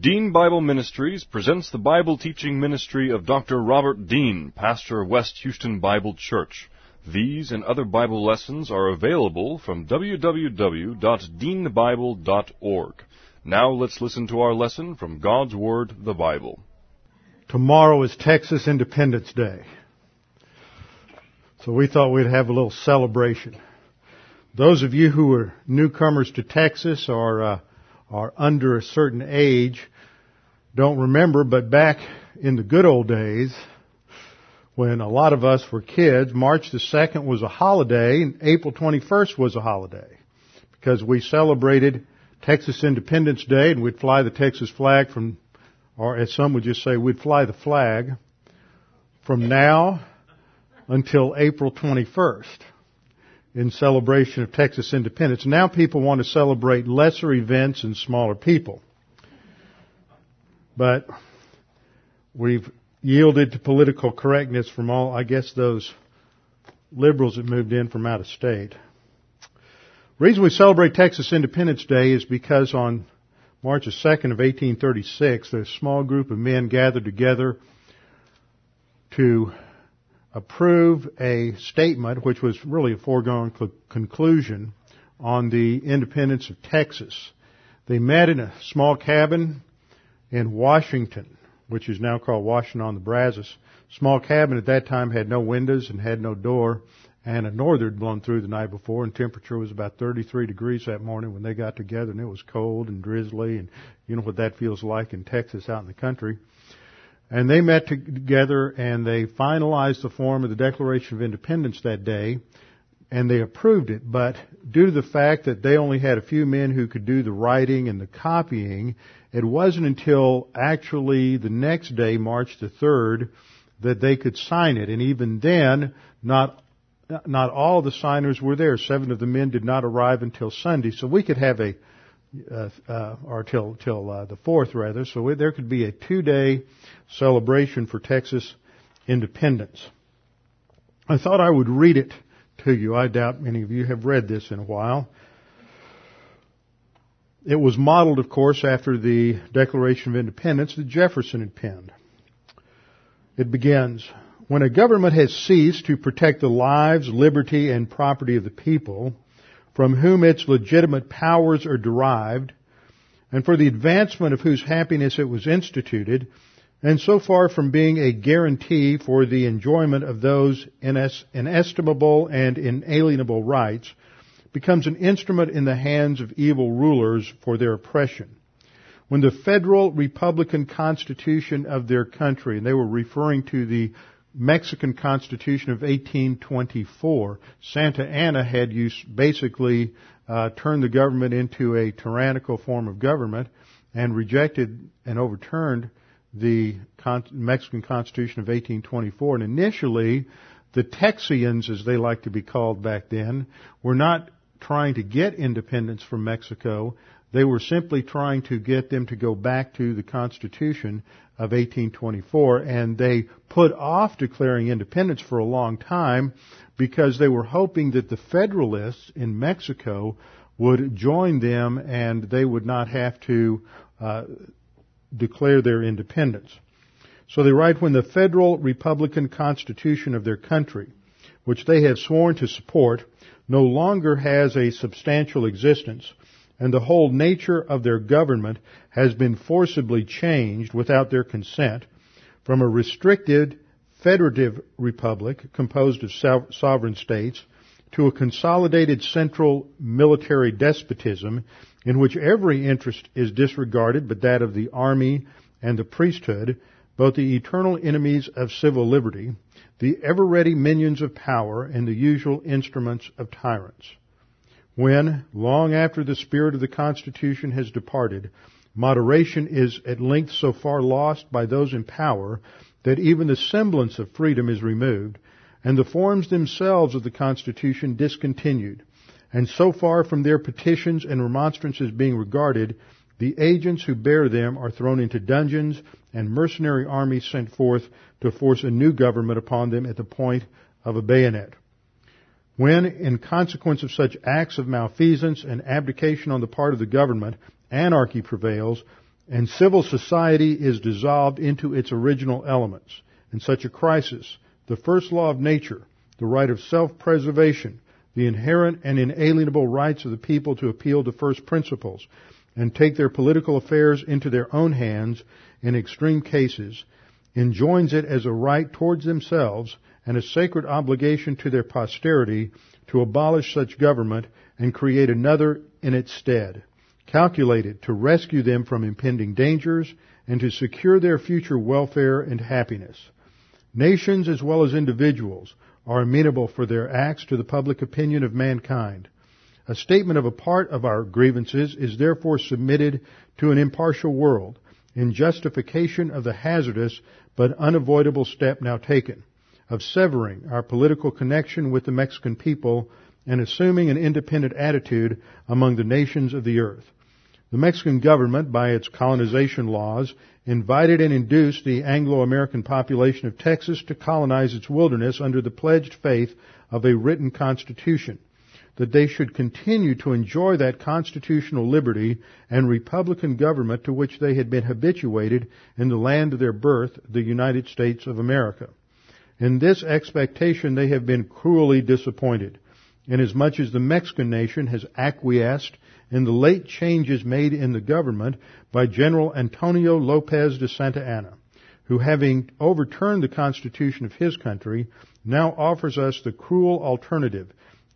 Dean Bible Ministries presents the Bible teaching ministry of Dr. Robert Dean, pastor of West Houston Bible Church. These and other Bible lessons are available from www.deanbible.org. Now let's listen to our lesson from God's Word, the Bible. Tomorrow is Texas Independence Day. So we thought we'd have a little celebration. Those of you who are newcomers to Texas or uh, are under a certain age don't remember, but back in the good old days, when a lot of us were kids, March the 2nd was a holiday and April 21st was a holiday. Because we celebrated Texas Independence Day and we'd fly the Texas flag from, or as some would just say, we'd fly the flag from now until April 21st in celebration of Texas independence. Now people want to celebrate lesser events and smaller people. But we've yielded to political correctness from all, I guess, those liberals that moved in from out of state. The reason we celebrate Texas Independence Day is because on March the 2nd of 1836, a small group of men gathered together to approve a statement, which was really a foregone cl- conclusion, on the independence of Texas. They met in a small cabin in Washington, which is now called Washington on the Brazos. Small cabin at that time had no windows and had no door, and a norther had blown through the night before, and temperature was about 33 degrees that morning when they got together, and it was cold and drizzly, and you know what that feels like in Texas out in the country. And they met together and they finalized the form of the Declaration of Independence that day and they approved it. But due to the fact that they only had a few men who could do the writing and the copying, it wasn't until actually the next day, March the 3rd, that they could sign it. And even then, not not all the signers were there. Seven of the men did not arrive until Sunday, so we could have a, uh, uh, or till till uh, the fourth rather. So there could be a two-day celebration for Texas independence. I thought I would read it to you. I doubt many of you have read this in a while. It was modeled, of course, after the Declaration of Independence that Jefferson had penned. It begins, when a government has ceased to protect the lives, liberty, and property of the people, from whom its legitimate powers are derived, and for the advancement of whose happiness it was instituted, and so far from being a guarantee for the enjoyment of those inestimable and inalienable rights, becomes an instrument in the hands of evil rulers for their oppression. When the federal republican constitution of their country, and they were referring to the Mexican Constitution of 1824, Santa Anna had used, basically uh, turned the government into a tyrannical form of government and rejected and overturned the Con- Mexican Constitution of 1824. And initially, the Texians, as they like to be called back then, were not trying to get independence from Mexico. They were simply trying to get them to go back to the Constitution of 1824, and they put off declaring independence for a long time because they were hoping that the Federalists in Mexico would join them and they would not have to uh, declare their independence. So they write, when the federal republican constitution of their country, which they have sworn to support, no longer has a substantial existence, and the whole nature of their government has been forcibly changed without their consent from a restricted federative republic composed of sovereign states to a consolidated central military despotism in which every interest is disregarded but that of the army and the priesthood, both the eternal enemies of civil liberty, the ever ready minions of power, and the usual instruments of tyrants. When, long after the spirit of the Constitution has departed, moderation is at length so far lost by those in power that even the semblance of freedom is removed, and the forms themselves of the Constitution discontinued, and so far from their petitions and remonstrances being regarded, the agents who bear them are thrown into dungeons and mercenary armies sent forth to force a new government upon them at the point of a bayonet. When, in consequence of such acts of malfeasance and abdication on the part of the government, anarchy prevails, and civil society is dissolved into its original elements. In such a crisis, the first law of nature, the right of self-preservation, the inherent and inalienable rights of the people to appeal to first principles and take their political affairs into their own hands in extreme cases, enjoins it as a right towards themselves and a sacred obligation to their posterity to abolish such government and create another in its stead, calculated to rescue them from impending dangers and to secure their future welfare and happiness. Nations as well as individuals are amenable for their acts to the public opinion of mankind. A statement of a part of our grievances is therefore submitted to an impartial world in justification of the hazardous but unavoidable step now taken of severing our political connection with the Mexican people and assuming an independent attitude among the nations of the earth. The Mexican government, by its colonization laws, invited and induced the Anglo-American population of Texas to colonize its wilderness under the pledged faith of a written constitution, that they should continue to enjoy that constitutional liberty and republican government to which they had been habituated in the land of their birth, the United States of America. In this expectation they have been cruelly disappointed, inasmuch as the Mexican nation has acquiesced in the late changes made in the government by General Antonio Lopez de Santa Anna, who having overturned the constitution of his country, now offers us the cruel alternative,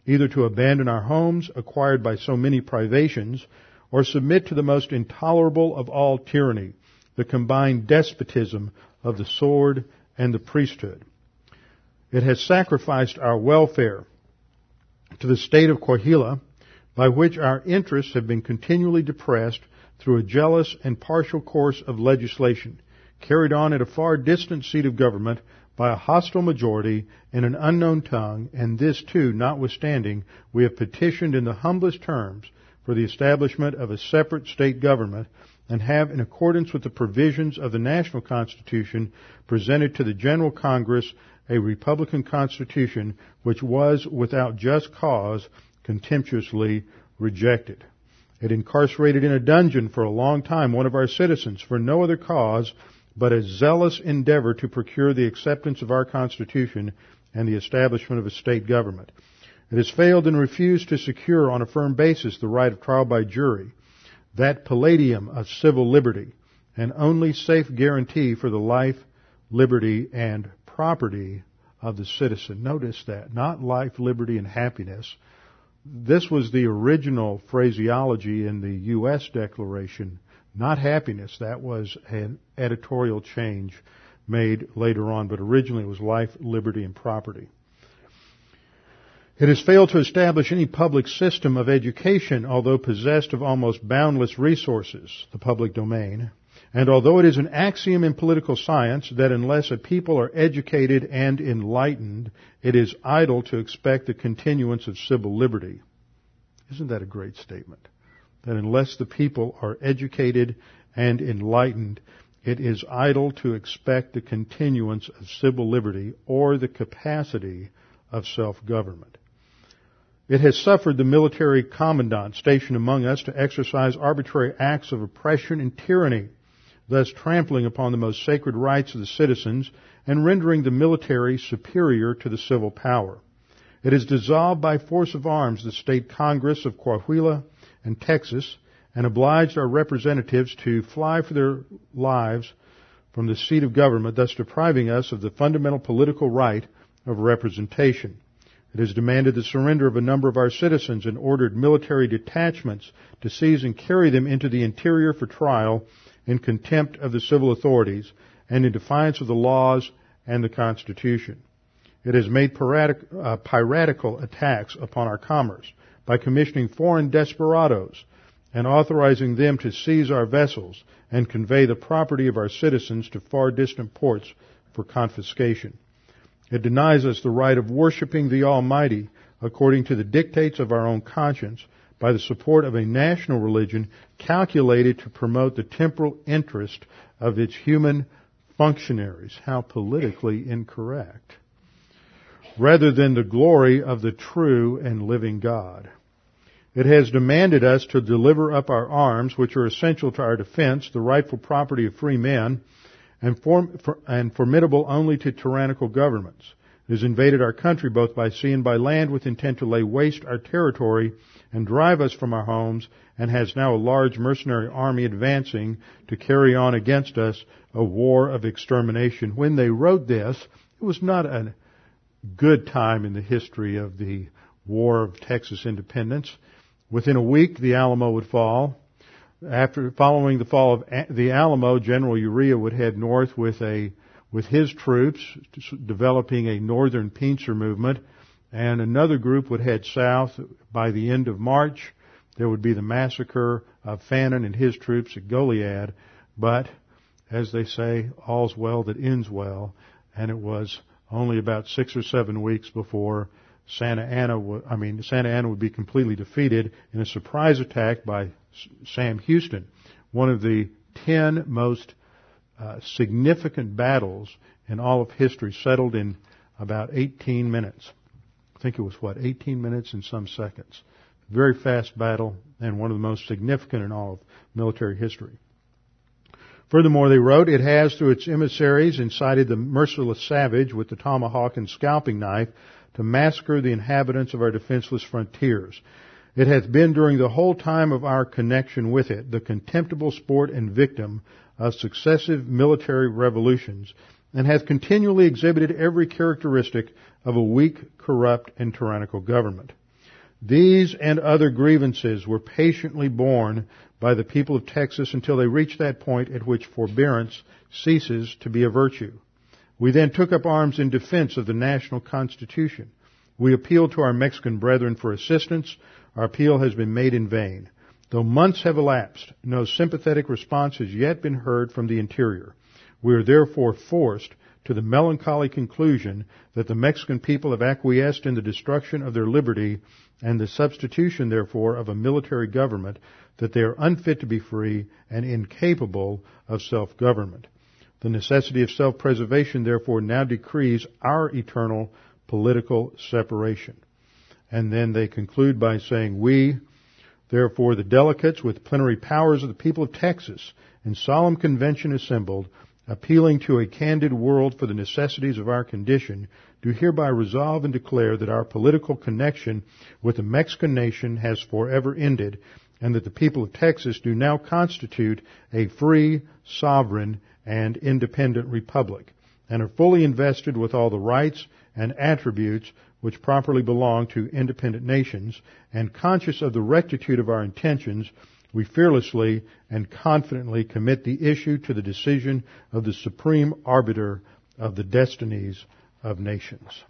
either to abandon our homes acquired by so many privations, or submit to the most intolerable of all tyranny, the combined despotism of the sword and the priesthood. It has sacrificed our welfare to the state of Coahuila, by which our interests have been continually depressed through a jealous and partial course of legislation, carried on at a far distant seat of government by a hostile majority in an unknown tongue, and this too, notwithstanding, we have petitioned in the humblest terms for the establishment of a separate state government and have, in accordance with the provisions of the national constitution, presented to the General Congress a Republican Constitution which was, without just cause, contemptuously rejected. It incarcerated in a dungeon for a long time one of our citizens for no other cause but a zealous endeavor to procure the acceptance of our Constitution and the establishment of a state government. It has failed and refused to secure on a firm basis the right of trial by jury, that palladium of civil liberty, and only safe guarantee for the life, liberty, and property of the citizen. Notice that. Not life, liberty, and happiness. This was the original phraseology in the U.S. Declaration, not happiness. That was an editorial change made later on, but originally it was life, liberty, and property. It has failed to establish any public system of education, although possessed of almost boundless resources, the public domain. And although it is an axiom in political science that unless a people are educated and enlightened, it is idle to expect the continuance of civil liberty. Isn't that a great statement? That unless the people are educated and enlightened, it is idle to expect the continuance of civil liberty or the capacity of self-government. It has suffered the military commandant stationed among us to exercise arbitrary acts of oppression and tyranny thus trampling upon the most sacred rights of the citizens and rendering the military superior to the civil power. It has dissolved by force of arms the state congress of Coahuila and Texas and obliged our representatives to fly for their lives from the seat of government, thus depriving us of the fundamental political right of representation. It has demanded the surrender of a number of our citizens and ordered military detachments to seize and carry them into the interior for trial in contempt of the civil authorities and in defiance of the laws and the Constitution. It has made piratical, uh, piratical attacks upon our commerce by commissioning foreign desperados and authorizing them to seize our vessels and convey the property of our citizens to far distant ports for confiscation. It denies us the right of worshiping the Almighty according to the dictates of our own conscience by the support of a national religion calculated to promote the temporal interest of its human functionaries. How politically incorrect. Rather than the glory of the true and living God. It has demanded us to deliver up our arms, which are essential to our defense, the rightful property of free men, and, form, for, and formidable only to tyrannical governments. It has invaded our country both by sea and by land with intent to lay waste our territory and drive us from our homes and has now a large mercenary army advancing to carry on against us a war of extermination. When they wrote this, it was not a good time in the history of the War of Texas Independence. Within a week, the Alamo would fall. After following the fall of the Alamo, General Urrea would head north with a with his troops, developing a northern pincer movement, and another group would head south by the end of March. There would be the massacre of Fannin and his troops at Goliad, but as they say, all's well that ends well, and it was only about six or seven weeks before Santa Anna, I mean, Santa Anna would be completely defeated in a surprise attack by Sam Houston, one of the ten most uh, significant battles in all of history settled in about 18 minutes. I think it was what, 18 minutes and some seconds. Very fast battle and one of the most significant in all of military history. Furthermore, they wrote, it has through its emissaries incited the merciless savage with the tomahawk and scalping knife to massacre the inhabitants of our defenseless frontiers. It hath been during the whole time of our connection with it the contemptible sport and victim of successive military revolutions, and hath continually exhibited every characteristic of a weak, corrupt, and tyrannical government. These and other grievances were patiently borne by the people of Texas until they reached that point at which forbearance ceases to be a virtue. We then took up arms in defense of the national constitution. We appealed to our Mexican brethren for assistance. Our appeal has been made in vain. Though months have elapsed, no sympathetic response has yet been heard from the interior. We are therefore forced to the melancholy conclusion that the Mexican people have acquiesced in the destruction of their liberty and the substitution, therefore, of a military government, that they are unfit to be free and incapable of self-government. The necessity of self-preservation, therefore, now decrees our eternal political separation. And then they conclude by saying, we, Therefore, the delegates with plenary powers of the people of Texas in solemn convention assembled, appealing to a candid world for the necessities of our condition, do hereby resolve and declare that our political connection with the Mexican nation has forever ended, and that the people of Texas do now constitute a free, sovereign, and independent republic, and are fully invested with all the rights and attributes which properly belong to independent nations, and conscious of the rectitude of our intentions, we fearlessly and confidently commit the issue to the decision of the supreme arbiter of the destinies of nations.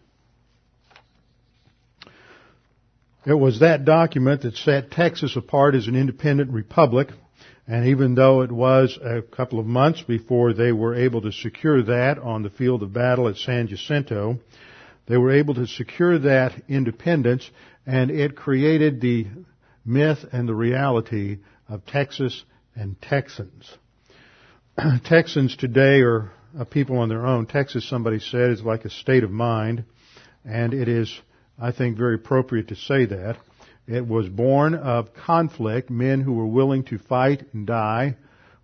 It was that document that set Texas apart as an independent republic, and even though it was a couple of months before they were able to secure that on the field of battle at San Jacinto, they were able to secure that independence and it created the myth and the reality of Texas and Texans. Texans today are a people on their own. Texas, somebody said, is like a state of mind, and it is, I think, very appropriate to say that. It was born of conflict, men who were willing to fight and die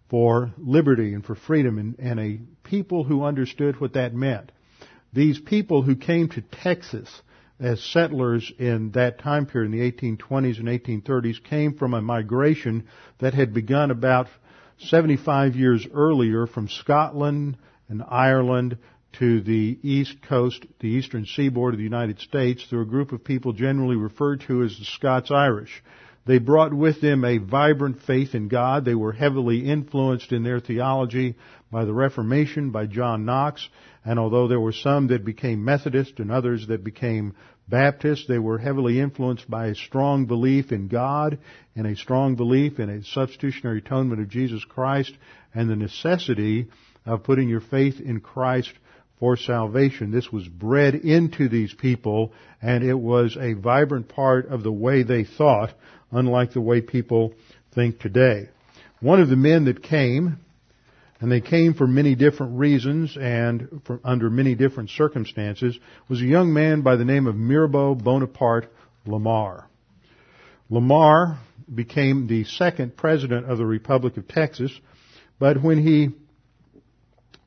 for liberty and for freedom, and, and a people who understood what that meant these people who came to Texas as settlers in that time period in the 1820s and 1830s came from a migration that had begun about 75 years earlier from Scotland and Ireland to the east coast, the eastern seaboard of the United States through a group of people generally referred to as the Scots Irish. They brought with them a vibrant faith in God. They were heavily influenced in their theology by the Reformation, by John Knox, and although there were some that became Methodist and others that became Baptist, they were heavily influenced by a strong belief in God and a strong belief in a substitutionary atonement of Jesus Christ and the necessity of putting your faith in Christ for salvation. This was bred into these people and it was a vibrant part of the way they thought, unlike the way people think today. One of the men that came and they came for many different reasons and under many different circumstances, was a young man by the name of Mirabeau Bonaparte Lamar. Lamar became the second president of the Republic of Texas, but when he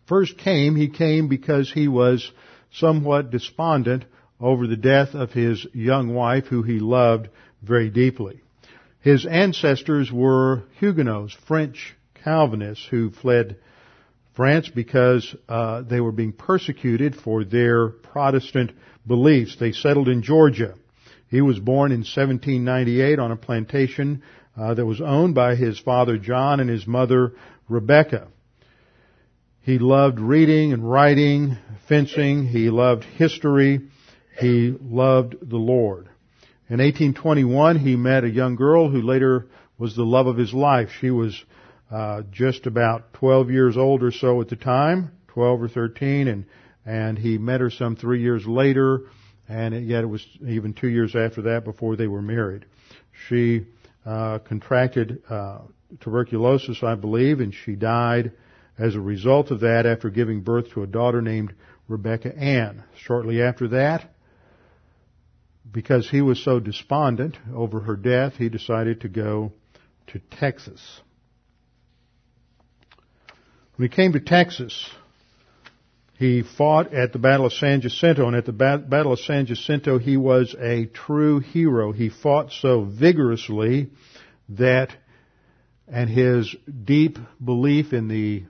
first came, he came because he was somewhat despondent over the death of his young wife who he loved very deeply. His ancestors were Huguenots, French Calvinists who fled France because uh, they were being persecuted for their Protestant beliefs. They settled in Georgia. He was born in 1798 on a plantation uh, that was owned by his father John and his mother Rebecca. He loved reading and writing, fencing. He loved history. He loved the Lord. In 1821, he met a young girl who later was the love of his life. She was uh, just about 12 years old or so at the time, 12 or 13, and and he met her some three years later, and yet it was even two years after that before they were married. She uh, contracted uh, tuberculosis, I believe, and she died as a result of that after giving birth to a daughter named Rebecca Ann. Shortly after that, because he was so despondent over her death, he decided to go to Texas. When he came to Texas, he fought at the Battle of San Jacinto, and at the Battle of San Jacinto, he was a true hero. He fought so vigorously that, and his deep belief in the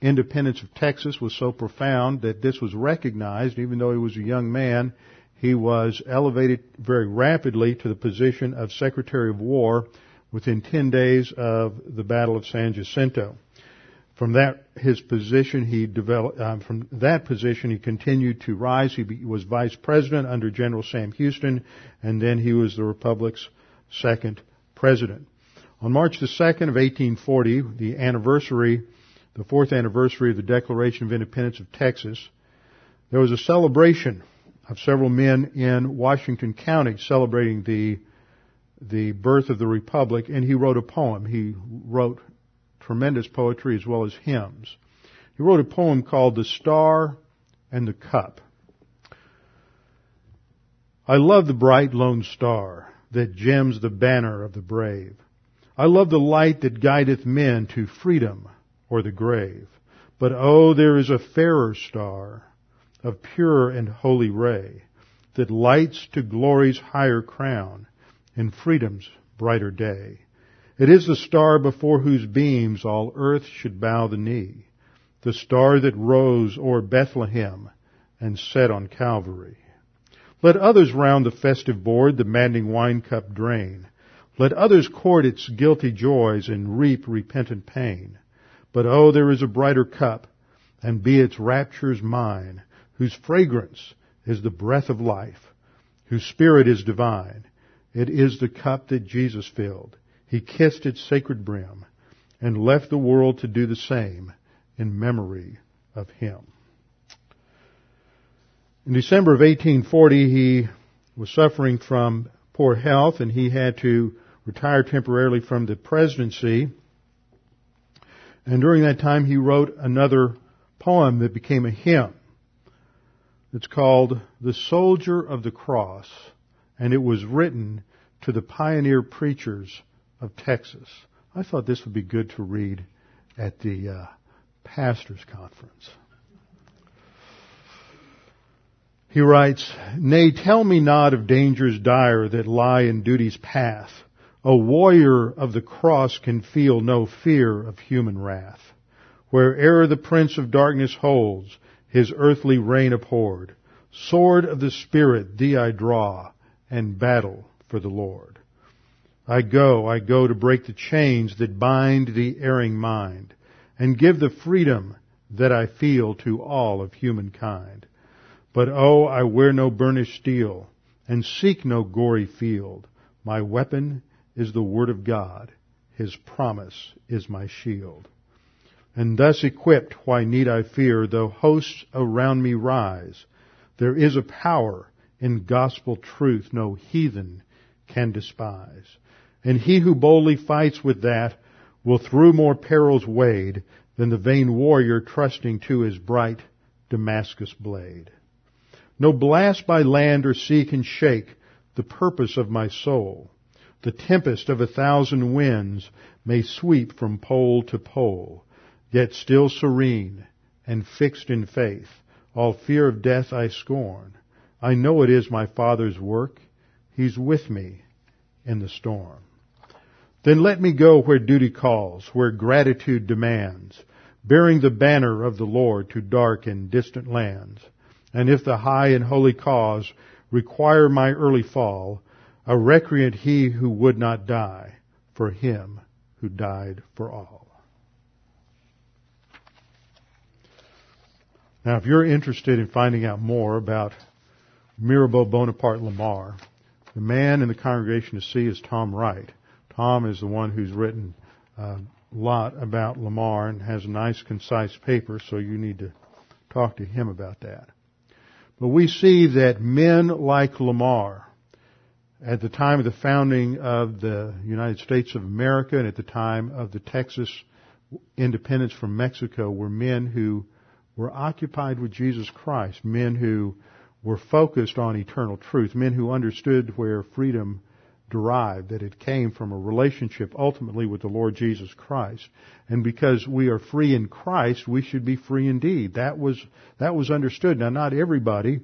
independence of Texas was so profound that this was recognized, even though he was a young man, he was elevated very rapidly to the position of Secretary of War within 10 days of the Battle of San Jacinto. From that, his position, he developed, um, from that position, he continued to rise. He was vice president under General Sam Houston, and then he was the Republic's second president. On March the 2nd of 1840, the anniversary the fourth anniversary of the Declaration of Independence of Texas, there was a celebration of several men in Washington County celebrating the the birth of the republic, and he wrote a poem. He wrote tremendous poetry as well as hymns. He wrote a poem called "The Star and the Cup." I love the bright lone star that gems the banner of the brave. I love the light that guideth men to freedom or the grave. But oh, there is a fairer star of pure and holy ray that lights to glory's higher crown in freedom's brighter day. It is the star before whose beams all earth should bow the knee, the star that rose o'er Bethlehem and set on Calvary. Let others round the festive board the maddening wine cup drain. Let others court its guilty joys and reap repentant pain. But oh, there is a brighter cup, and be its raptures mine, whose fragrance is the breath of life, whose spirit is divine. It is the cup that Jesus filled. He kissed its sacred brim and left the world to do the same in memory of him. In December of 1840, he was suffering from poor health and he had to retire temporarily from the presidency. And during that time, he wrote another poem that became a hymn. It's called The Soldier of the Cross, and it was written to the pioneer preachers of Texas. I thought this would be good to read at the uh, pastors' conference. He writes, Nay, tell me not of dangers dire that lie in duty's path a warrior of the cross can feel no fear of human wrath. Where'er the prince of darkness holds, his earthly reign abhorred, sword of the Spirit thee I draw, and battle for the Lord. I go, I go to break the chains that bind the erring mind, and give the freedom that I feel to all of humankind. But oh, I wear no burnished steel, and seek no gory field. My weapon is the Word of God. His promise is my shield. And thus equipped, why need I fear, though hosts around me rise? There is a power in gospel truth no heathen can despise. And he who boldly fights with that will through more perils wade than the vain warrior trusting to his bright Damascus blade. No blast by land or sea can shake the purpose of my soul The tempest of a thousand winds may sweep from pole to pole, yet still serene and fixed in faith. All fear of death I scorn. I know it is my Father's work. He's with me in the storm. Then let me go where duty calls, where gratitude demands, bearing the banner of the Lord to dark and distant lands. And if the high and holy cause require my early fall, a recreant he who would not die for him who died for all. Now, if you're interested in finding out more about Mirabeau Bonaparte Lamar, the man in the congregation to see is Tom Wright. Tom is the one who's written a lot about Lamar and has a nice, concise paper, so you need to talk to him about that. But we see that men like Lamar, at the time of the founding of the United States of America and at the time of the Texas independence from Mexico, were men who were occupied with Jesus Christ, men who were focused on eternal truth, men who understood where freedom derived, that it came from a relationship ultimately with the Lord Jesus Christ. And because we are free in Christ, we should be free indeed. That was, that was understood. Now not everybody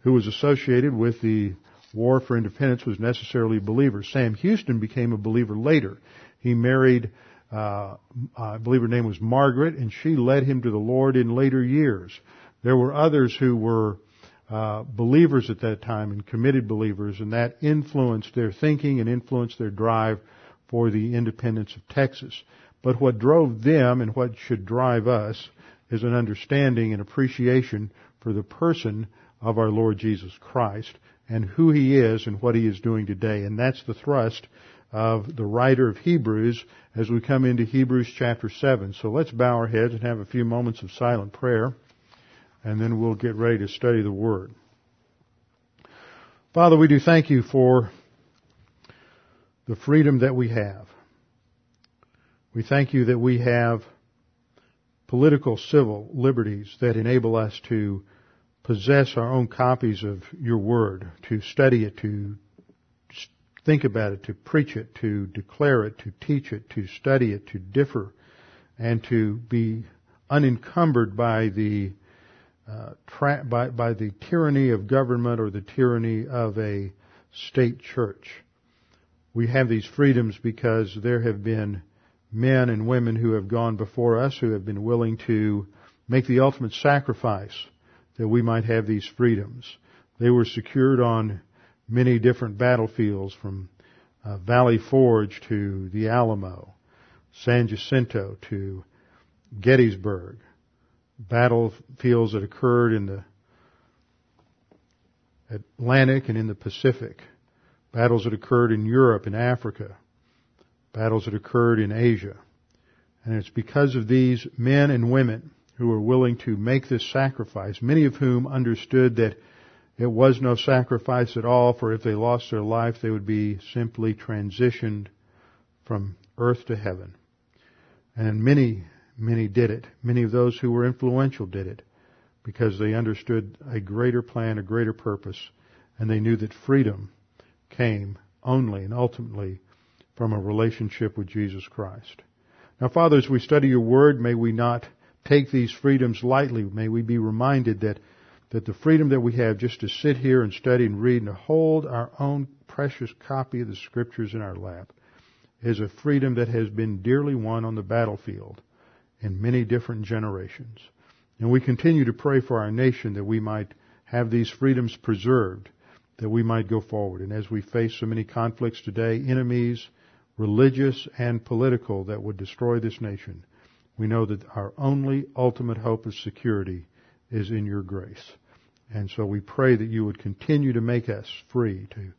who was associated with the war for independence was necessarily a believer. Sam Houston became a believer later. He married, uh, I believe her name was Margaret, and she led him to the Lord in later years. There were others who were uh, believers at that time and committed believers, and that influenced their thinking and influenced their drive for the independence of Texas. But what drove them and what should drive us is an understanding and appreciation for the person of our Lord Jesus Christ and who He is and what He is doing today. And that's the thrust of the writer of Hebrews as we come into Hebrews chapter 7. So let's bow our heads and have a few moments of silent prayer and then we'll get ready to study the Word. Father, we do thank you for the freedom that we have. We thank you that we have political, civil liberties that enable us to possess our own copies of your Word, to study it, to think about it, to preach it, to declare it, to teach it, to study it, to differ, and to be unencumbered by the uh, tra- by, by the tyranny of government or the tyranny of a state church. We have these freedoms because there have been men and women who have gone before us who have been willing to make the ultimate sacrifice that we might have these freedoms. They were secured on many different battlefields from uh, Valley Forge to the Alamo, San Jacinto to Gettysburg, battlefields that occurred in the Atlantic and in the Pacific, battles that occurred in Europe and Africa, battles that occurred in Asia. And it's because of these men and women who were willing to make this sacrifice, many of whom understood that it was no sacrifice at all, for if they lost their life, they would be simply transitioned from earth to heaven. And many Many did it. Many of those who were influential did it because they understood a greater plan, a greater purpose, and they knew that freedom came only and ultimately from a relationship with Jesus Christ. Now, Father, as we study your word, may we not take these freedoms lightly. May we be reminded that, that the freedom that we have just to sit here and study and read and to hold our own precious copy of the scriptures in our lap is a freedom that has been dearly won on the battlefield in many different generations. And we continue to pray for our nation that we might have these freedoms preserved, that we might go forward. And as we face so many conflicts today, enemies, religious and political, that would destroy this nation, we know that our only ultimate hope of security is in your grace. And so we pray that you would continue to make us free, to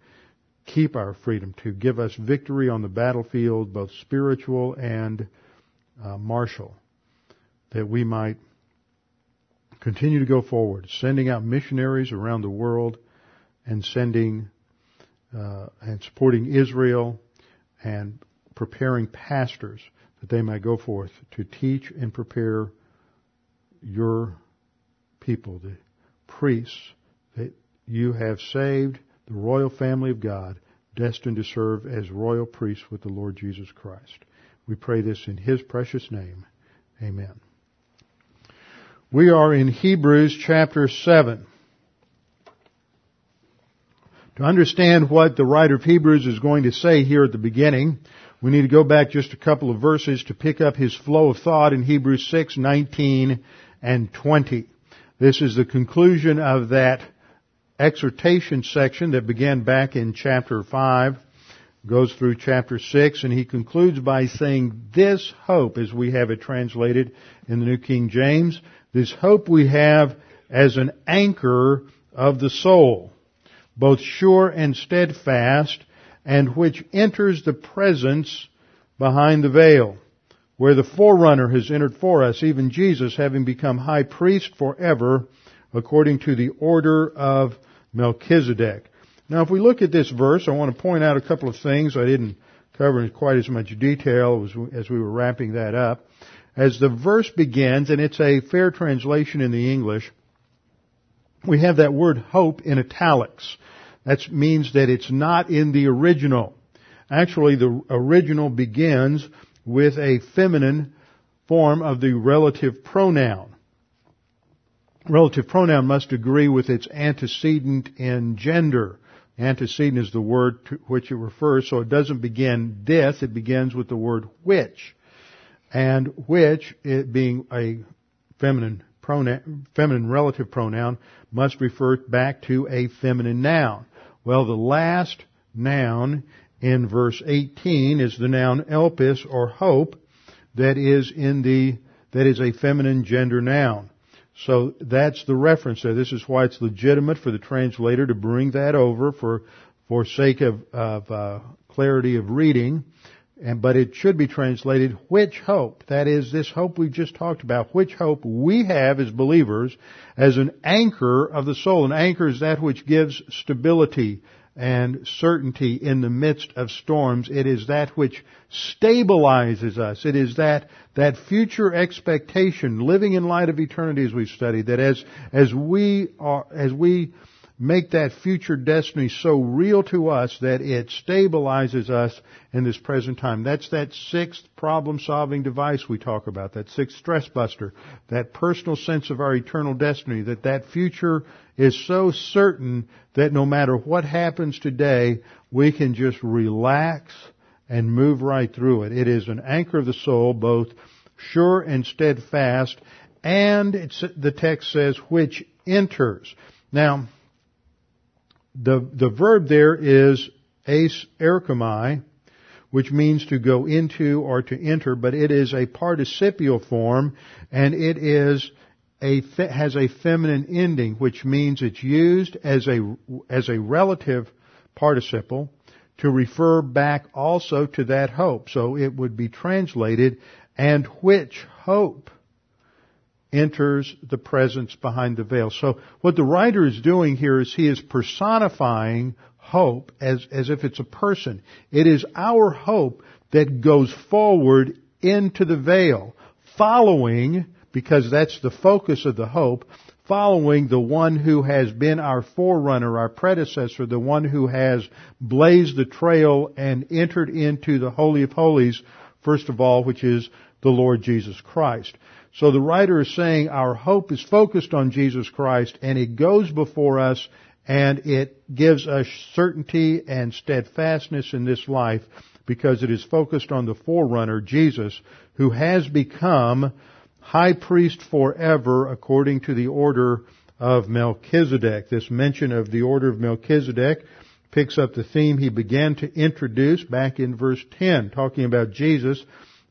keep our freedom, to give us victory on the battlefield, both spiritual and uh, martial that we might continue to go forward, sending out missionaries around the world and sending uh, and supporting Israel and preparing pastors that they might go forth to teach and prepare your people, the priests that you have saved, the royal family of God, destined to serve as royal priests with the Lord Jesus Christ. We pray this in His precious name. Amen. We are in Hebrews chapter 7. To understand what the writer of Hebrews is going to say here at the beginning, we need to go back just a couple of verses to pick up his flow of thought in Hebrews 6, 19, and 20. This is the conclusion of that exhortation section that began back in chapter 5, goes through chapter 6, and he concludes by saying, this hope, as we have it translated in the New King James, this hope we have as an anchor of the soul both sure and steadfast, and which enters the presence behind the veil, where the forerunner has entered for us, even Jesus having become high priest forever, according to the order of Melchizedek. Now if we look at this verse, I want to point out a couple of things I didn't cover in quite as much detail as, as we were wrapping that up. As the verse begins, and it's a fair translation in the English, we have that word hope in italics. That means that it's not in the original. Actually, the original begins with a feminine form of the relative pronoun. Relative pronoun must agree with its antecedent in gender. Antecedent is the word to which it refers, so it doesn't begin this, it begins with the word which. And which, it being a feminine pronoun, feminine relative pronoun, must refer back to a feminine noun. Well, the last noun in verse 18 is the noun elpis or hope that is in the, that is a feminine gender noun. So that's the reference there. This is why it's legitimate for the translator to bring that over for, for sake of, of uh, clarity of reading. And, but it should be translated, which hope? That is, this hope we just talked about, which hope we have as believers as an anchor of the soul. An anchor is that which gives stability and certainty in the midst of storms. It is that which stabilizes us. It is that, that future expectation, living in light of eternity as we study, that as, as we are, as we make that future destiny so real to us that it stabilizes us in this present time. That's that sixth problem solving device we talk about, that sixth stress buster, that personal sense of our eternal destiny, that that future is so certain that no matter what happens today, we can just relax and move right through it. It is an anchor of the soul, both sure and steadfast, and the text says which enters. Now, the, the verb there is eis erchomai, which means to go into or to enter, but it is a participial form, and it is a, has a feminine ending, which means it's used as a, as a relative participle to refer back also to that hope. So it would be translated, and which hope enters the presence behind the veil. So what the writer is doing here is he is personifying hope as, as if it's a person. It is our hope that goes forward into the veil, following, because that's the focus of the hope, following the one who has been our forerunner, our predecessor, the one who has blazed the trail and entered into the Holy of Holies, first of all, which is the Lord Jesus Christ. So the writer is saying our hope is focused on Jesus Christ and it goes before us and it gives us certainty and steadfastness in this life because it is focused on the forerunner, Jesus, who has become high priest forever according to the order of Melchizedek. This mention of the order of Melchizedek picks up the theme he began to introduce back in verse 10, talking about Jesus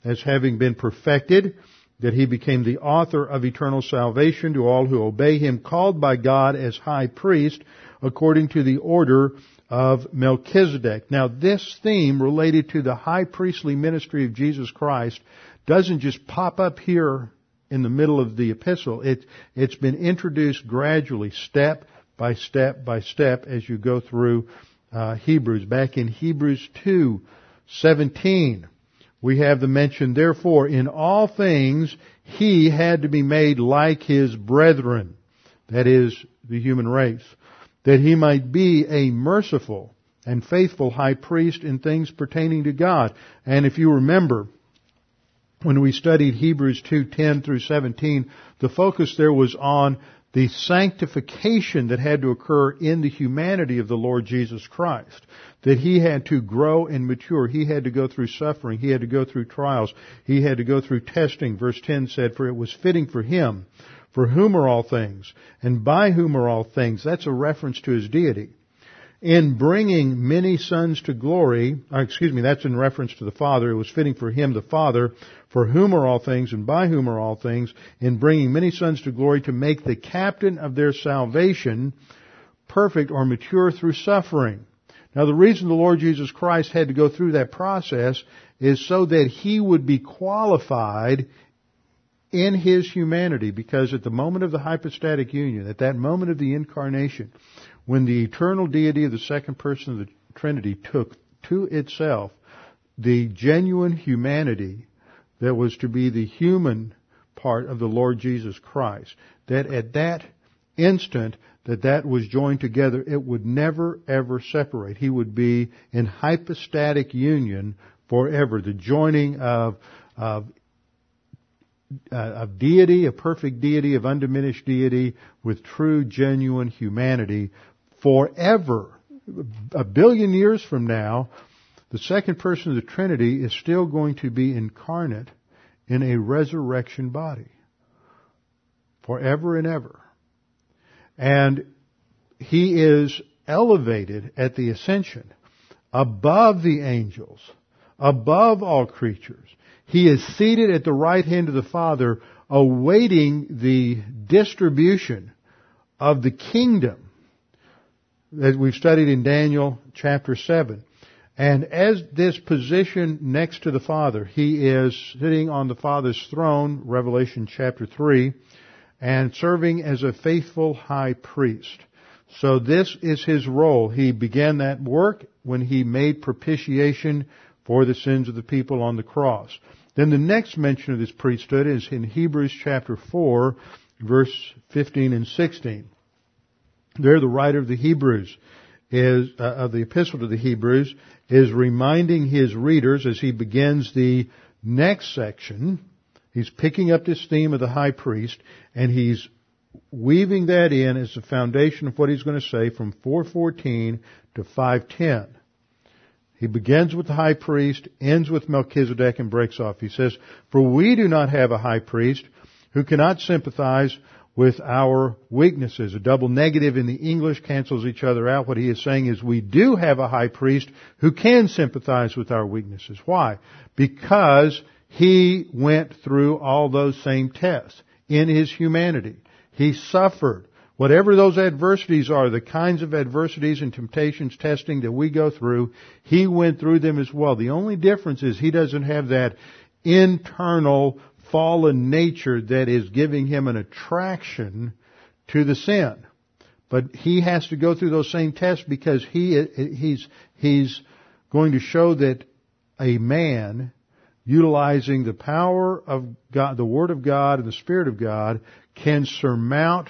as having been perfected that he became the author of eternal salvation to all who obey him, called by God as high priest according to the order of Melchizedek. Now this theme related to the high priestly ministry of Jesus Christ doesn't just pop up here in the middle of the epistle. It, it's been introduced gradually, step by step by step as you go through uh, Hebrews. Back in Hebrews 2, 17, we have the mention, therefore, in all things, he had to be made like his brethren, that is, the human race, that he might be a merciful and faithful high priest in things pertaining to God. And if you remember, when we studied Hebrews 2:10 through 17, the focus there was on the sanctification that had to occur in the humanity of the Lord Jesus Christ. That he had to grow and mature. He had to go through suffering. He had to go through trials. He had to go through testing. Verse 10 said, for it was fitting for him, for whom are all things, and by whom are all things. That's a reference to his deity in bringing many sons to glory, uh, excuse me, that's in reference to the Father. It was fitting for him, the Father, for whom are all things and by whom are all things, in bringing many sons to glory to make the captain of their salvation perfect or mature through suffering. Now the reason the Lord Jesus Christ had to go through that process is so that he would be qualified in his humanity because at the moment of the hypostatic union, at that moment of the incarnation, when the eternal deity of the second person of the Trinity took to itself the genuine humanity that was to be the human part of the Lord Jesus Christ, that at that instant that that was joined together, it would never ever separate. He would be in hypostatic union forever. The joining of, of uh, of deity, a perfect deity, of undiminished deity, with true, genuine humanity forever. A billion years from now, the second person of the Trinity is still going to be incarnate in a resurrection body. Forever and ever. And he is elevated at the ascension above the angels, above all creatures. He is seated at the right hand of the Father, awaiting the distribution of the kingdom that we've studied in Daniel chapter 7. And as this position next to the Father, he is sitting on the Father's throne, Revelation chapter 3, and serving as a faithful high priest. So this is his role. He began that work when he made propitiation for the sins of the people on the cross. Then the next mention of this priesthood is in Hebrews chapter 4, verse 15 and 16. There the writer of the Hebrews uh, of the epistle to the Hebrews is reminding his readers as he begins the next section, he's picking up this theme of the high priest and he's weaving that in as the foundation of what he's going to say from 414 to 510. He begins with the high priest, ends with Melchizedek, and breaks off. He says, For we do not have a high priest who cannot sympathize with our weaknesses. A double negative in the English cancels each other out. What he is saying is we do have a high priest who can sympathize with our weaknesses. Why? Because he went through all those same tests in his humanity. He suffered. Whatever those adversities are, the kinds of adversities and temptations, testing that we go through, he went through them as well. The only difference is he doesn't have that internal fallen nature that is giving him an attraction to the sin. But he has to go through those same tests because he, he's, he's going to show that a man utilizing the power of God, the Word of God and the Spirit of God can surmount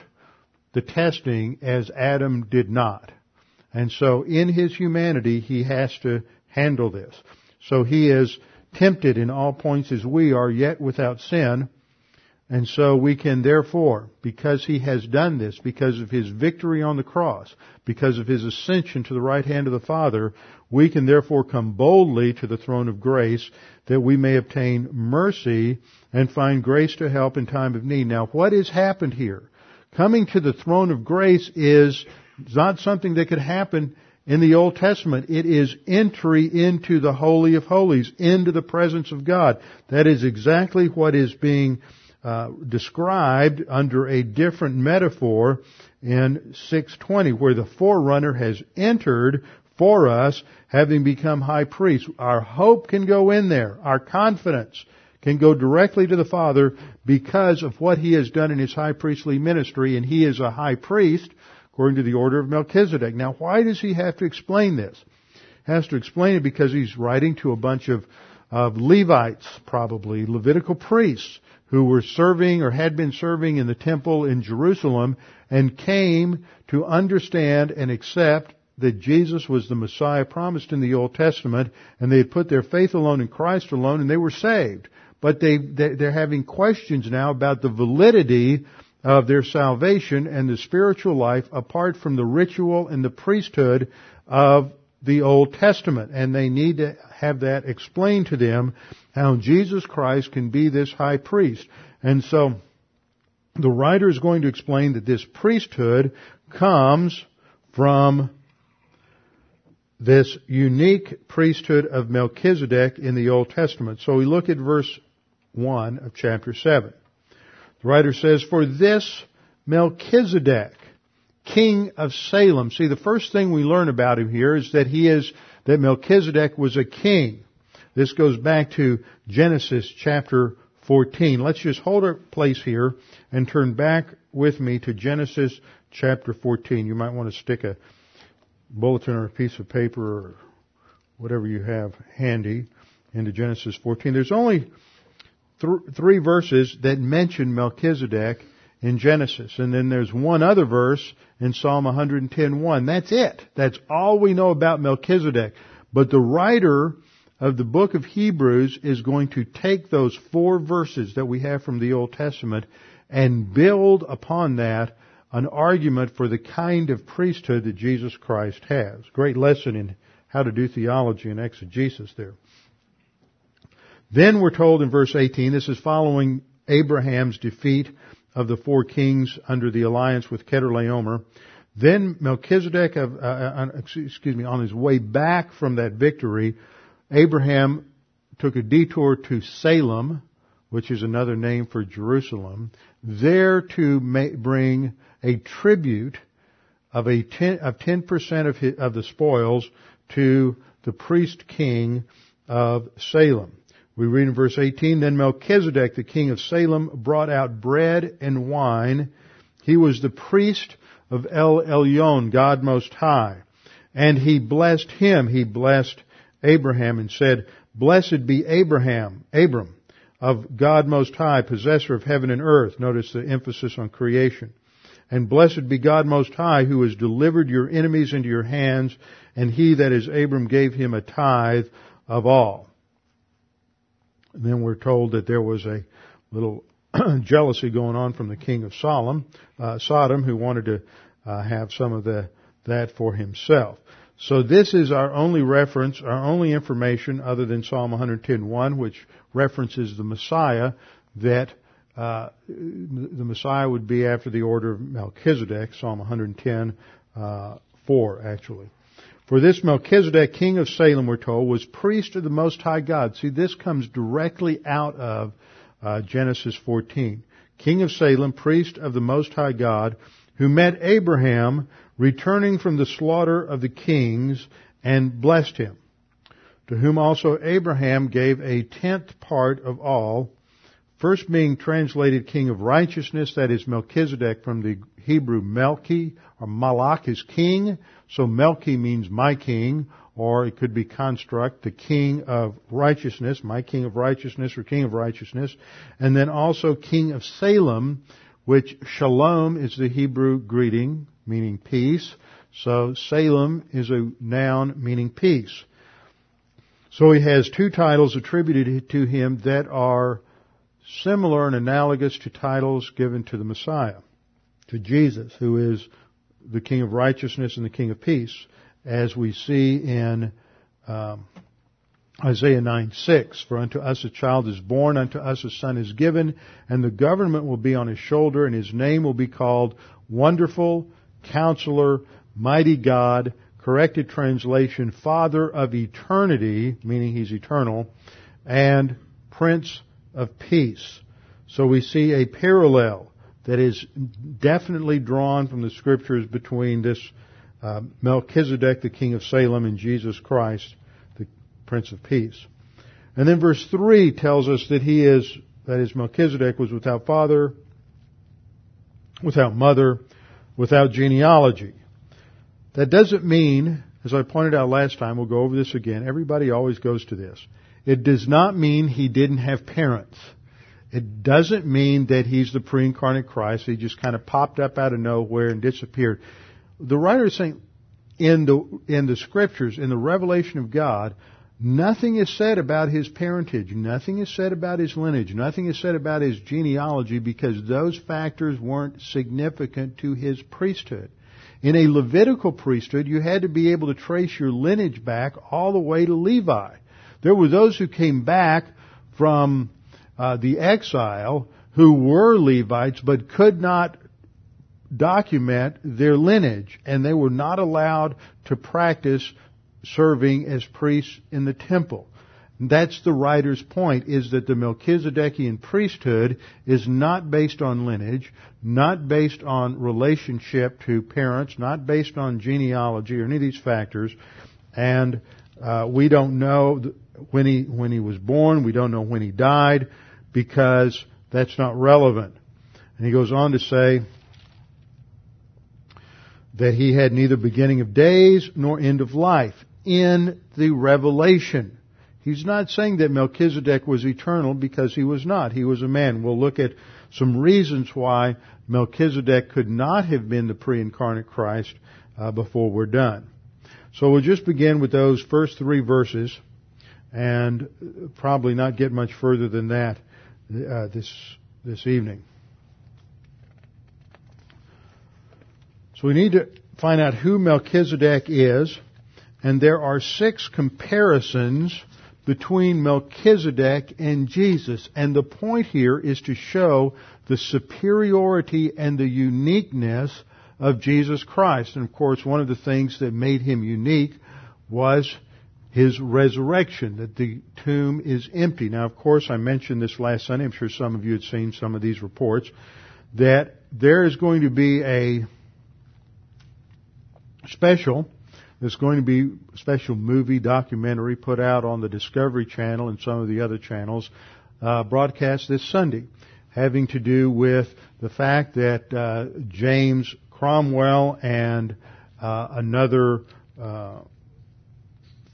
the testing as Adam did not. And so in his humanity, he has to handle this. So he is tempted in all points as we are, yet without sin. And so we can therefore, because he has done this, because of his victory on the cross, because of his ascension to the right hand of the Father, we can therefore come boldly to the throne of grace that we may obtain mercy and find grace to help in time of need. Now what has happened here? Coming to the throne of grace is not something that could happen in the Old Testament. It is entry into the Holy of Holies, into the presence of God. That is exactly what is being uh, described under a different metaphor in 620, where the forerunner has entered for us, having become high priest. Our hope can go in there. Our confidence can go directly to the Father because of what He has done in His high priestly ministry, and He is a high priest according to the order of Melchizedek. Now, why does He have to explain this? He has to explain it because He's writing to a bunch of, of Levites, probably, Levitical priests, who were serving or had been serving in the temple in Jerusalem and came to understand and accept that Jesus was the Messiah promised in the Old Testament, and they had put their faith alone in Christ alone, and they were saved. But they, they're having questions now about the validity of their salvation and the spiritual life apart from the ritual and the priesthood of the Old Testament. And they need to have that explained to them how Jesus Christ can be this high priest. And so, the writer is going to explain that this priesthood comes from this unique priesthood of Melchizedek in the Old Testament. So we look at verse 1 of chapter 7. The writer says, For this Melchizedek, king of Salem. See, the first thing we learn about him here is that he is, that Melchizedek was a king. This goes back to Genesis chapter 14. Let's just hold our place here and turn back with me to Genesis chapter 14. You might want to stick a bulletin or a piece of paper or whatever you have handy into Genesis 14. There's only th- three verses that mention Melchizedek in Genesis. And then there's one other verse in Psalm 110.1. That's it. That's all we know about Melchizedek. But the writer of the book of Hebrews is going to take those four verses that we have from the Old Testament and build upon that an argument for the kind of priesthood that Jesus Christ has. Great lesson in how to do theology and exegesis there. Then we're told in verse 18, this is following Abraham's defeat of the four kings under the alliance with Chedorlaomer. Then Melchizedek, uh, uh, excuse me, on his way back from that victory, Abraham took a detour to Salem, which is another name for Jerusalem, there to bring a tribute of a ten, of 10% of, his, of the spoils to the priest king of Salem. We read in verse 18, Then Melchizedek, the king of Salem, brought out bread and wine. He was the priest of El Elyon, God Most High. And he blessed him. He blessed Abraham and said, Blessed be Abraham, Abram, of God Most High, possessor of heaven and earth. Notice the emphasis on creation. And blessed be God Most High, who has delivered your enemies into your hands, and he that is Abram gave him a tithe of all. And then we're told that there was a little jealousy going on from the king of Sodom, uh, Sodom, who wanted to uh, have some of the, that for himself. So this is our only reference, our only information other than Psalm 110.1, which references the Messiah, that uh, the Messiah would be after the order of Melchizedek, Psalm 110, uh, 4 actually. For this Melchizedek, king of Salem, we're told, was priest of the Most High God. See, this comes directly out of uh, Genesis 14. King of Salem, priest of the Most High God, who met Abraham returning from the slaughter of the kings and blessed him, to whom also Abraham gave a tenth part of all, first being translated king of righteousness, that is Melchizedek from the Hebrew Melchi, or Malach is king, so Melchi means my king, or it could be construct, the king of righteousness, my king of righteousness or king of righteousness, and then also king of Salem, which shalom is the Hebrew greeting, meaning peace. So Salem is a noun meaning peace. So he has two titles attributed to him that are similar and analogous to titles given to the Messiah, to Jesus, who is the King of righteousness and the King of peace, as we see in um, Isaiah 9, 6, For unto us a child is born, unto us a son is given, and the government will be on his shoulder, and his name will be called Wonderful, Counselor, Mighty God, corrected translation, Father of Eternity, meaning he's eternal, and Prince of Peace. So we see a parallel that is definitely drawn from the scriptures between this uh, Melchizedek, the king of Salem, and Jesus Christ, the Prince of Peace. And then verse 3 tells us that he is, that is Melchizedek was without father, without mother, without genealogy. That doesn't mean, as I pointed out last time, we'll go over this again, everybody always goes to this. It does not mean he didn't have parents. It doesn't mean that he's the pre-incarnate Christ. He just kind of popped up out of nowhere and disappeared. The writer is saying, in the, in the scriptures, in the revelation of God, nothing is said about his parentage, nothing is said about his lineage, nothing is said about his genealogy because those factors weren't significant to his priesthood. In a Levitical priesthood, you had to be able to trace your lineage back all the way to Levi. There were those who came back from uh, the exile who were Levites but could not document their lineage, and they were not allowed to practice serving as priests in the temple. That's the writer's point, is that the Melchizedekian priesthood is not based on lineage, not based on relationship to parents, not based on genealogy or any of these factors, and uh, we don't know when he when he was born, we don't know when he died, because that's not relevant. And he goes on to say, that he had neither beginning of days nor end of life in the revelation. He's not saying that Melchizedek was eternal because he was not. He was a man. We'll look at some reasons why Melchizedek could not have been the pre-incarnate Christ uh, before we're done. So we'll just begin with those first three verses and probably not get much further than that uh, this this evening. So we need to find out who Melchizedek is, and there are six comparisons between Melchizedek and Jesus. And the point here is to show the superiority and the uniqueness of Jesus Christ. And of course, one of the things that made him unique was his resurrection, that the tomb is empty. Now, of course, I mentioned this last Sunday. I'm sure some of you had seen some of these reports that there is going to be a special. There's going to be a special movie documentary put out on the Discovery Channel and some of the other channels uh, broadcast this Sunday, having to do with the fact that uh, James Cromwell and uh, another uh,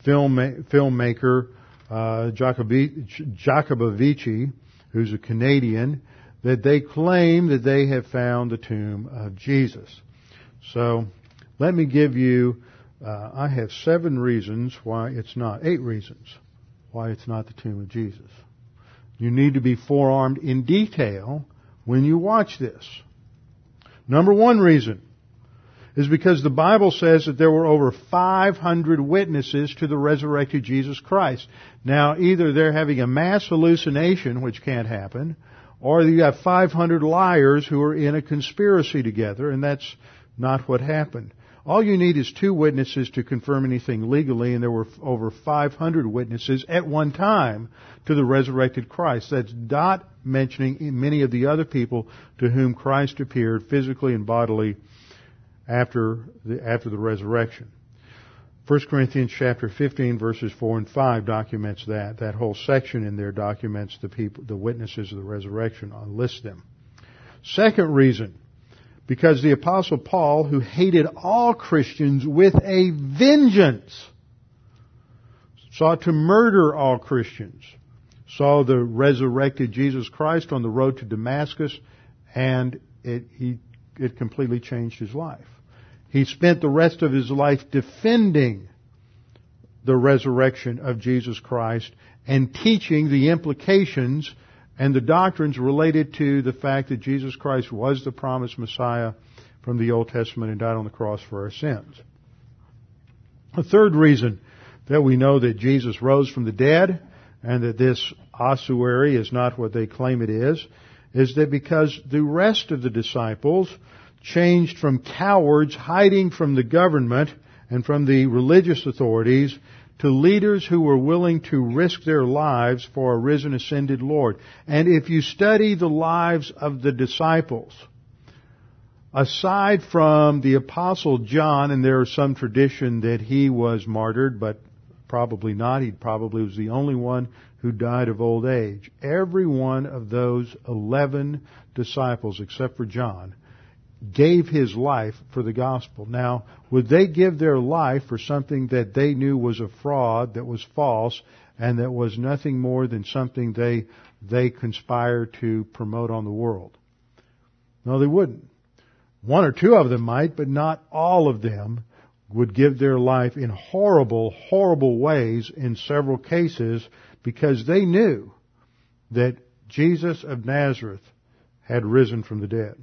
film filmmaker, uh, Jacobovici, who's a Canadian, that they claim that they have found the tomb of Jesus. So let me give you, uh, I have seven reasons why it's not, eight reasons why it's not the tomb of Jesus. You need to be forearmed in detail when you watch this. Number one reason is because the Bible says that there were over 500 witnesses to the resurrected Jesus Christ. Now, either they're having a mass hallucination, which can't happen, or you have 500 liars who are in a conspiracy together, and that's not what happened. All you need is two witnesses to confirm anything legally, and there were over 500 witnesses at one time to the resurrected Christ. That's not mentioning many of the other people to whom Christ appeared physically and bodily after the, after the resurrection. 1 Corinthians chapter 15 verses 4 and 5 documents that. That whole section in there documents the people, the witnesses of the resurrection. I'll list them. Second reason, because the apostle Paul, who hated all Christians with a vengeance, sought to murder all Christians, saw the resurrected Jesus Christ on the road to Damascus, and it, he, it completely changed his life. He spent the rest of his life defending the resurrection of Jesus Christ and teaching the implications and the doctrines related to the fact that Jesus Christ was the promised Messiah from the Old Testament and died on the cross for our sins. A third reason that we know that Jesus rose from the dead and that this ossuary is not what they claim it is, is that because the rest of the disciples changed from cowards hiding from the government and from the religious authorities to leaders who were willing to risk their lives for a risen, ascended Lord. And if you study the lives of the disciples, aside from the apostle John, and there is some tradition that he was martyred, but probably not. He probably was the only one who died of old age. Every one of those eleven disciples, except for John, gave his life for the gospel. Now, would they give their life for something that they knew was a fraud, that was false, and that was nothing more than something they, they conspired to promote on the world? No, they wouldn't. One or two of them might, but not all of them would give their life in horrible, horrible ways in several cases because they knew that Jesus of Nazareth had risen from the dead.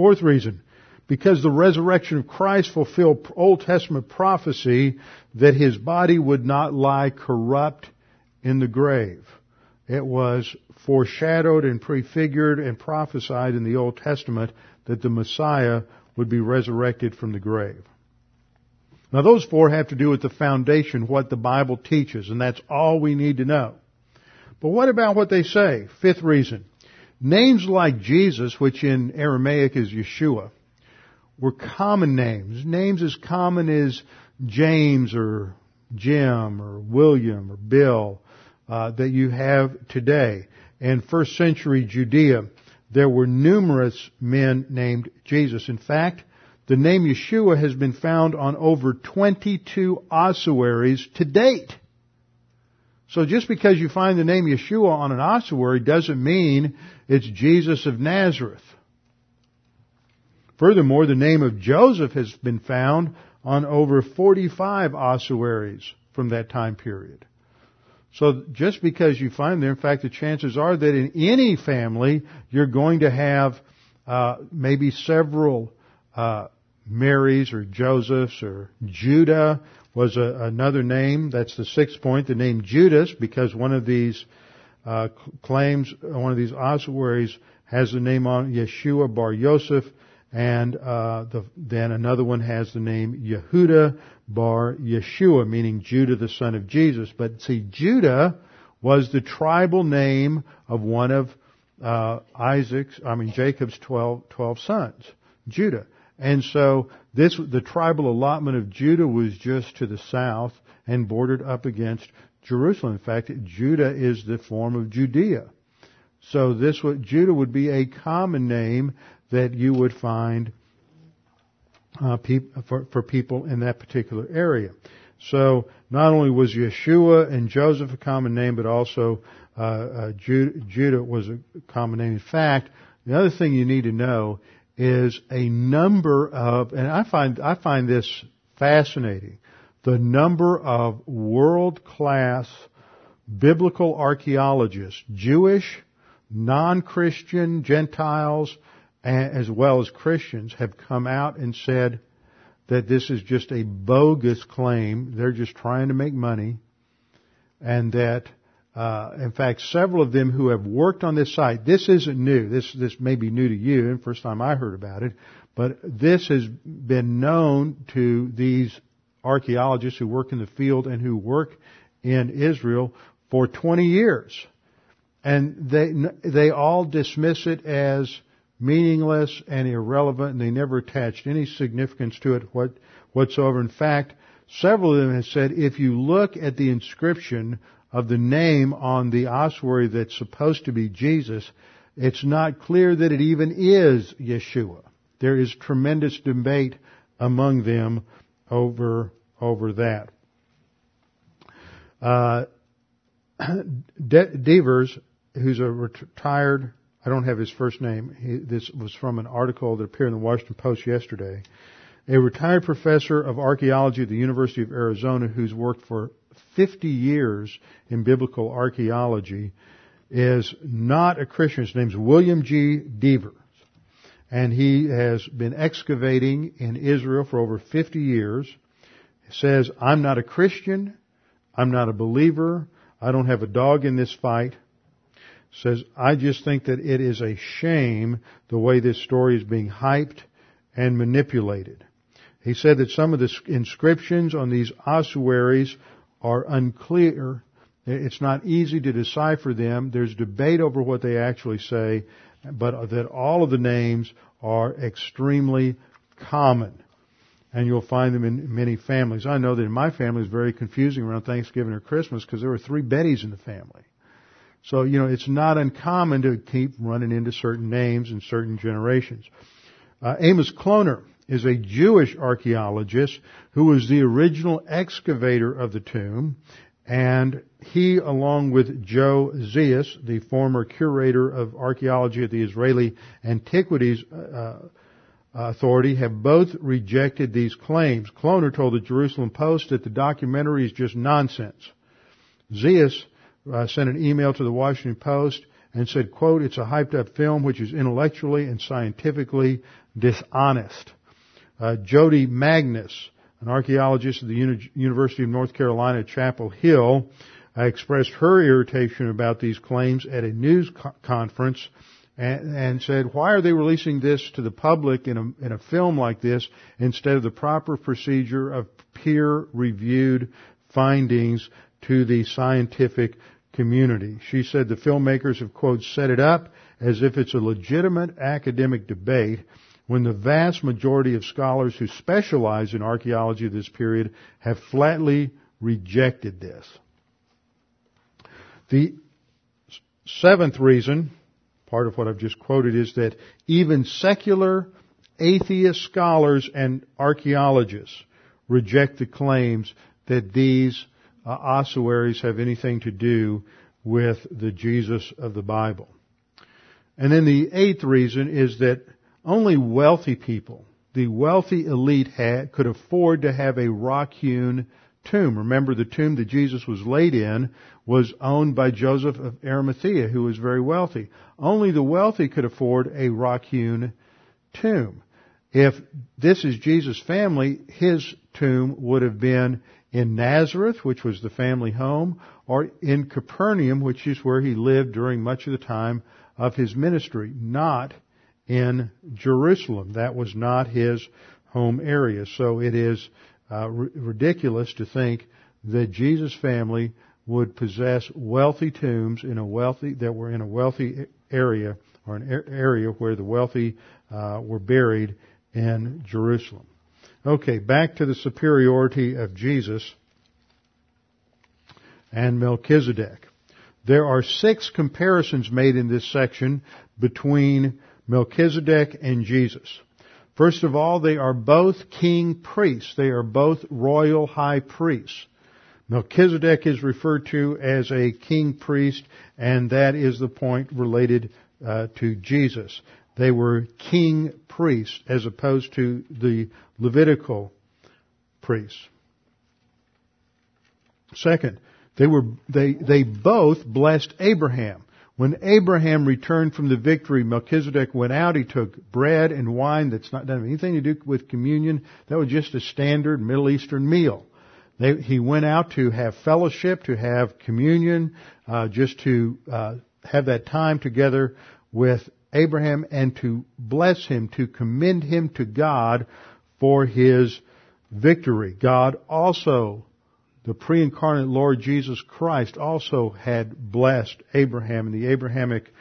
Fourth reason, because the resurrection of Christ fulfilled Old Testament prophecy that his body would not lie corrupt in the grave. It was foreshadowed and prefigured and prophesied in the Old Testament that the Messiah would be resurrected from the grave. Now those four have to do with the foundation, what the Bible teaches, and that's all we need to know. But what about what they say? Fifth reason. Names like Jesus, which in Aramaic is Yeshua, were common names. Names as common as James or Jim or William or Bill uh, that you have today. In first century Judea, there were numerous men named Jesus. In fact, the name Yeshua has been found on over 22 ossuaries to date. So just because you find the name Yeshua on an ossuary doesn't mean it's Jesus of Nazareth. Furthermore, the name of Joseph has been found on over 45 ossuaries from that time period. So just because you find there, in fact, the chances are that in any family, you're going to have uh, maybe several uh, Marys or Josephs or Judah was a, another name. That's the sixth point. The name Judas, because one of these uh, claims, one of these ossuaries has the name on Yeshua Bar Yosef, and uh, the, then another one has the name Yehuda Bar Yeshua, meaning Judah, the son of Jesus. But see, Judah was the tribal name of one of uh, Isaac's, I mean Jacob's 12, 12 sons, Judah. And so this, the tribal allotment of Judah was just to the south and bordered up against Jerusalem. In fact, Judah is the form of Judea. So this would, Judah would be a common name that you would find uh, for, for people in that particular area. So not only was Yeshua and Joseph a common name, but also uh, uh, Judah was a common name. In fact, the other thing you need to know is a number of, and I find I find this fascinating, the number of world class biblical archaeologists, Jewish, non-Christian, Gentiles, as well as Christians have come out and said that this is just a bogus claim. They're just trying to make money. And that, uh, in fact, several of them who have worked on this site, this isn't new. This, this may be new to you, and first time I heard about it, but this has been known to these archaeologists who work in the field and who work in Israel for 20 years. And they, they all dismiss it as meaningless and irrelevant, and they never attached any significance to it what, whatsoever. In fact, several of them have said if you look at the inscription of the name on the ossuary that's supposed to be Jesus, it's not clear that it even is Yeshua. There is tremendous debate among them over over that. Uh, De- Devers, who's a retired I don't have his first name. He, this was from an article that appeared in the Washington Post yesterday. A retired professor of archaeology at the University of Arizona who's worked for 50 years in biblical archaeology is not a Christian. His name's William G. Devers. And he has been excavating in Israel for over 50 years. He says, I'm not a Christian. I'm not a believer. I don't have a dog in this fight says, I just think that it is a shame the way this story is being hyped and manipulated. He said that some of the inscriptions on these ossuaries are unclear. It's not easy to decipher them. There's debate over what they actually say, but that all of the names are extremely common. And you'll find them in many families. I know that in my family it's very confusing around Thanksgiving or Christmas because there were three Bettys in the family. So, you know, it's not uncommon to keep running into certain names in certain generations. Uh, Amos Kloner is a Jewish archaeologist who was the original excavator of the tomb, and he, along with Joe Zias, the former curator of archaeology at the Israeli Antiquities uh, Authority have both rejected these claims. Kloner told the Jerusalem Post that the documentary is just nonsense. Zias uh, sent an email to the Washington Post and said, quote, it's a hyped up film which is intellectually and scientifically dishonest. Uh, Jodi Magness, an archaeologist at the Uni- University of North Carolina Chapel Hill, uh, expressed her irritation about these claims at a news co- conference and, and, said, why are they releasing this to the public in a, in a film like this instead of the proper procedure of peer reviewed findings to the scientific community. She said the filmmakers have, quote, set it up as if it's a legitimate academic debate when the vast majority of scholars who specialize in archaeology of this period have flatly rejected this. The seventh reason, part of what I've just quoted, is that even secular atheist scholars and archaeologists reject the claims that these uh, ossuaries have anything to do with the Jesus of the Bible. And then the eighth reason is that only wealthy people, the wealthy elite had, could afford to have a rock-hewn tomb. Remember the tomb that Jesus was laid in was owned by Joseph of Arimathea, who was very wealthy. Only the wealthy could afford a rock-hewn tomb. If this is Jesus' family, his tomb would have been in Nazareth, which was the family home, or in Capernaum, which is where he lived during much of the time of his ministry, not in Jerusalem. That was not his home area. So it is uh, r- ridiculous to think that Jesus' family would possess wealthy tombs in a wealthy that were in a wealthy area or an area where the wealthy uh, were buried in Jerusalem. Okay, back to the superiority of Jesus and Melchizedek. There are six comparisons made in this section between Melchizedek and Jesus. First of all, they are both king priests. They are both royal high priests. Melchizedek is referred to as a king priest, and that is the point related uh, to Jesus. They were king priests as opposed to the Levitical priests. Second, they were, they, they both blessed Abraham. When Abraham returned from the victory, Melchizedek went out. He took bread and wine that's not done anything to do with communion. That was just a standard Middle Eastern meal. They, he went out to have fellowship, to have communion, uh, just to uh, have that time together with Abraham and to bless him, to commend him to God for his victory. God also, the pre-incarnate Lord Jesus Christ also had blessed Abraham in the Abrahamic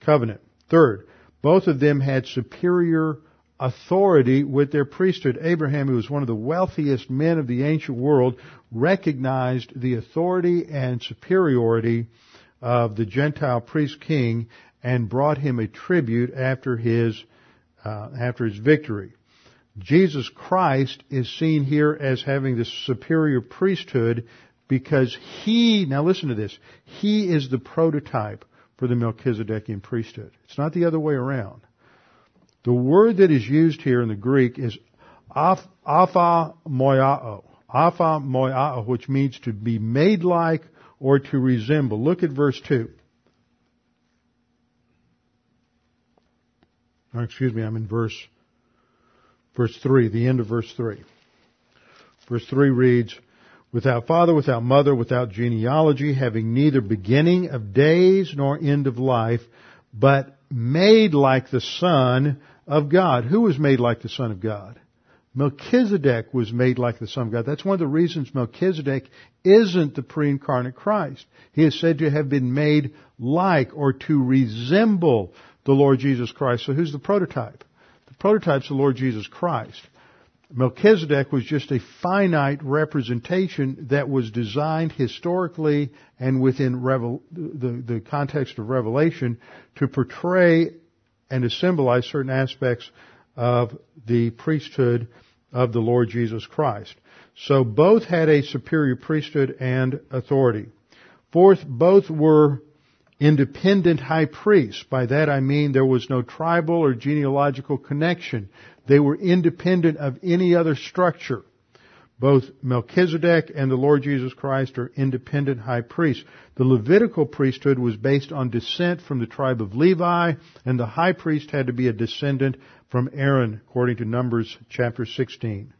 covenant. Third, both of them had superior authority with their priesthood. Abraham, who was one of the wealthiest men of the ancient world, recognized the authority and superiority of the Gentile priest king and brought him a tribute after his uh, after his victory. Jesus Christ is seen here as having the superior priesthood because he, now listen to this, he is the prototype for the Melchizedekian priesthood. It's not the other way around. The word that is used here in the Greek is apha moiao, aphomoioo, which means to be made like or to resemble. Look at verse 2. or excuse me, I'm in verse, verse 3, the end of verse 3. Verse 3 reads, without father, without mother, without genealogy, having neither beginning of days nor end of life, but made like the Son of God. Who was made like the Son of God? Melchizedek was made like the Son of God. That's one of the reasons Melchizedek isn't the pre-incarnate Christ. He is said to have been made like or to resemble the Lord Jesus Christ. So who's the prototype? Prototype's the Lord Jesus Christ. Melchizedek was just a finite representation that was designed historically and within Revel, the, the context of Revelation to portray and to symbolize certain aspects of the priesthood of the Lord Jesus Christ. So both had a superior priesthood and authority. Fourth, both were independent high priests. By that I mean there was no tribal or genealogical connection. They were independent of any other structure. Both Melchizedek and the Lord Jesus Christ are independent high priests. The Levitical priesthood was based on descent from the tribe of Levi, and the high priest had to be a descendant from Aaron, according to Numbers chapter 16.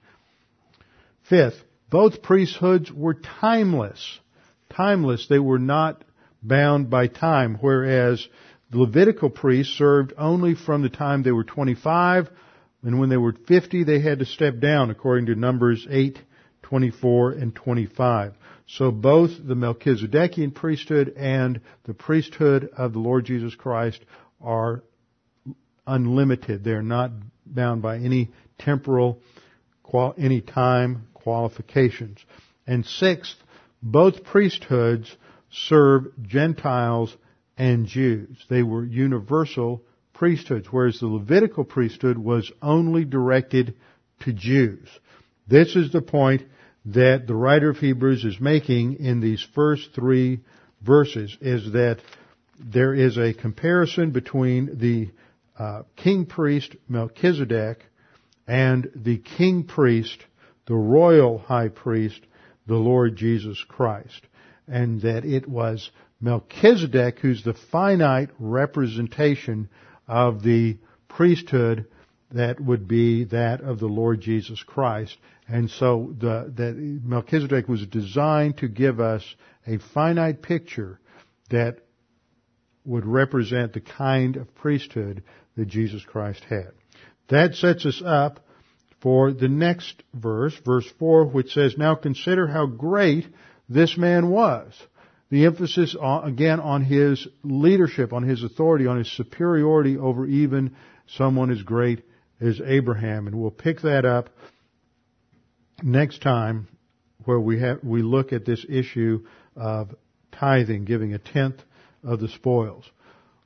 Fifth, both priesthoods were timeless. Timeless. They were not bound by time, whereas the Levitical priests served only from the time they were 25, and when they were 50, they had to step down, according to Numbers 8, 24, and 25. So both the Melchizedekian priesthood and the priesthood of the Lord Jesus Christ are unlimited. They're not bound by any temporal, any time qualifications. And sixth, both priesthoods serve Gentiles and Jews. They were universal priesthoods, whereas the Levitical priesthood was only directed to Jews. This is the point that the writer of Hebrews is making in these first three verses, is that there is a comparison between the uh, king priest Melchizedek and the king priest, the royal high priest, the Lord Jesus Christ. And that it was Melchizedek who's the finite representation of the priesthood that would be that of the Lord Jesus Christ. And so the, that Melchizedek was designed to give us a finite picture that would represent the kind of priesthood that Jesus Christ had. That sets us up for the next verse, verse 4, which says, Now consider how great this man was. The emphasis again on his leadership, on his authority, on his superiority over even someone as great as Abraham. And we'll pick that up next time where we have, we look at this issue of tithing, giving a tenth of the spoils.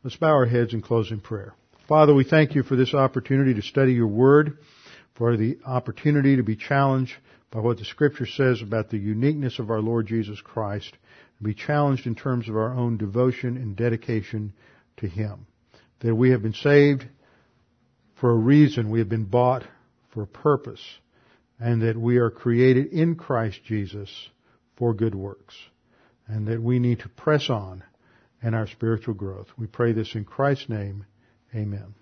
Let's bow our heads and close in prayer. Father, we thank you for this opportunity to study your word, for the opportunity to be challenged by what the scripture says about the uniqueness of our Lord Jesus Christ, and be challenged in terms of our own devotion and dedication to Him. That we have been saved for a reason, we have been bought for a purpose, and that we are created in Christ Jesus for good works, and that we need to press on in our spiritual growth. We pray this in Christ's name. Amen.